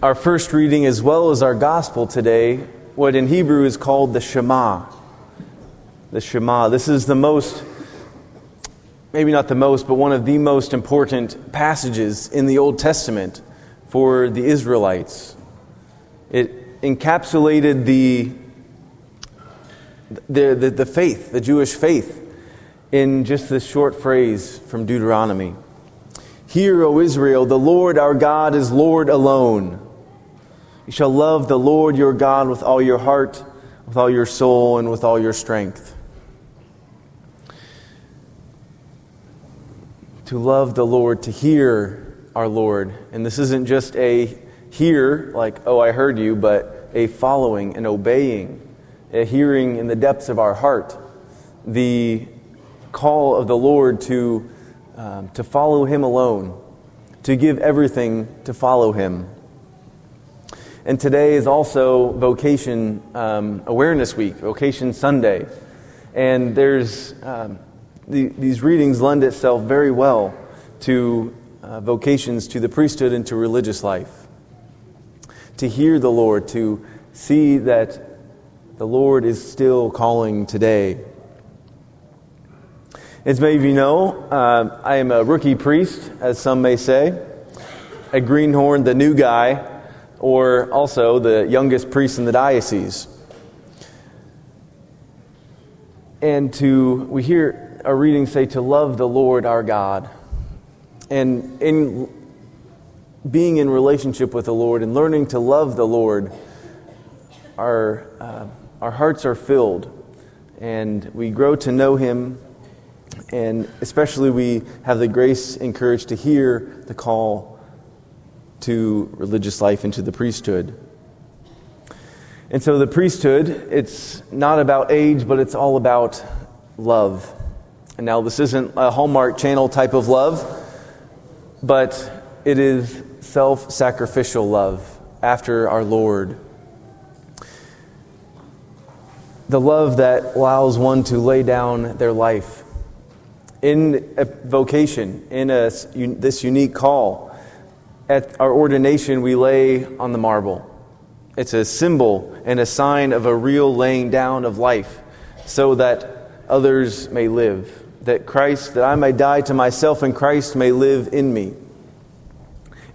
our first reading as well as our gospel today, what in Hebrew is called the Shema. The Shema. This is the most, maybe not the most, but one of the most important passages in the Old Testament for the Israelites. It encapsulated the, the, the, the faith, the Jewish faith, in just this short phrase from Deuteronomy. Hear, O Israel, the Lord our God is Lord alone. You shall love the Lord your God with all your heart, with all your soul, and with all your strength. To love the Lord, to hear our Lord. And this isn't just a hear, like, oh, I heard you, but a following and obeying, a hearing in the depths of our heart. The call of the Lord to um, to follow Him alone, to give everything to follow Him. And today is also Vocation um, Awareness Week, Vocation Sunday. And there's um, the, these readings lend itself very well to uh, vocations to the priesthood and to religious life. To hear the Lord, to see that the Lord is still calling today. As many of you know, uh, I am a rookie priest, as some may say, a greenhorn, the new guy, or also the youngest priest in the diocese. And to, we hear a reading say, to love the Lord our God. And in being in relationship with the Lord and learning to love the Lord, our, uh, our hearts are filled and we grow to know Him and especially we have the grace and courage to hear the call to religious life into the priesthood. And so the priesthood, it's not about age, but it's all about love. And now this isn't a Hallmark channel type of love, but it is self sacrificial love after our Lord. The love that allows one to lay down their life in a vocation, in a, this unique call, at our ordination, we lay on the marble. It's a symbol and a sign of a real laying down of life so that others may live. That Christ, that I may die to myself and Christ may live in me.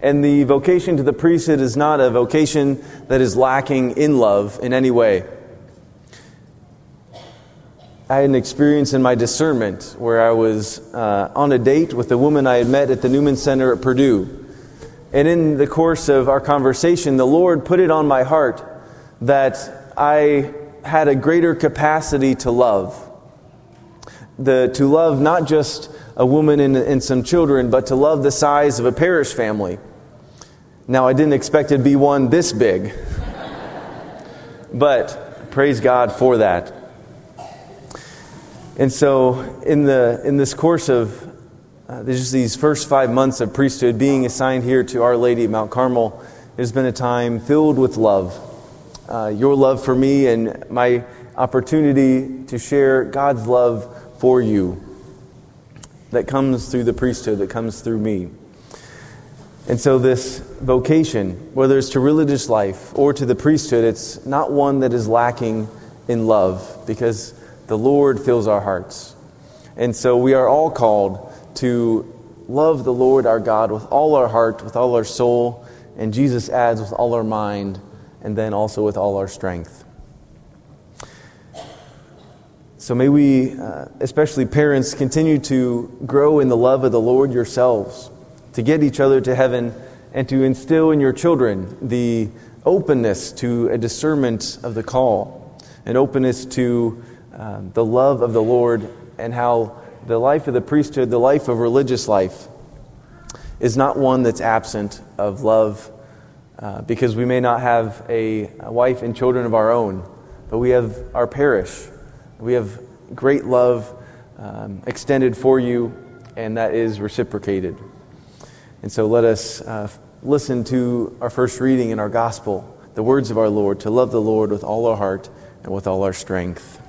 And the vocation to the priesthood is not a vocation that is lacking in love in any way. I had an experience in my discernment where I was uh, on a date with a woman I had met at the Newman Center at Purdue. And in the course of our conversation, the Lord put it on my heart that I had a greater capacity to love. The, to love not just a woman and, and some children, but to love the size of a parish family. Now, I didn't expect it to be one this big, but praise God for that. And so, in, the, in this course of uh, just these first five months of priesthood, being assigned here to Our Lady of Mount Carmel, has been a time filled with love. Uh, your love for me and my opportunity to share God's love for you that comes through the priesthood, that comes through me. And so, this vocation, whether it's to religious life or to the priesthood, it's not one that is lacking in love because the Lord fills our hearts. And so we are all called to love the Lord our God with all our heart, with all our soul, and Jesus adds with all our mind, and then also with all our strength. So may we, uh, especially parents, continue to grow in the love of the Lord yourselves, to get each other to heaven, and to instill in your children the openness to a discernment of the call, an openness to um, the love of the Lord and how the life of the priesthood, the life of religious life, is not one that's absent of love uh, because we may not have a, wife and children of our own, but we have our parish. We have great love um, extended for you, and that is reciprocated. And so let us uh, listen to our first reading in our gospel, the words of our Lord, to love the Lord with all our heart and with all our strength.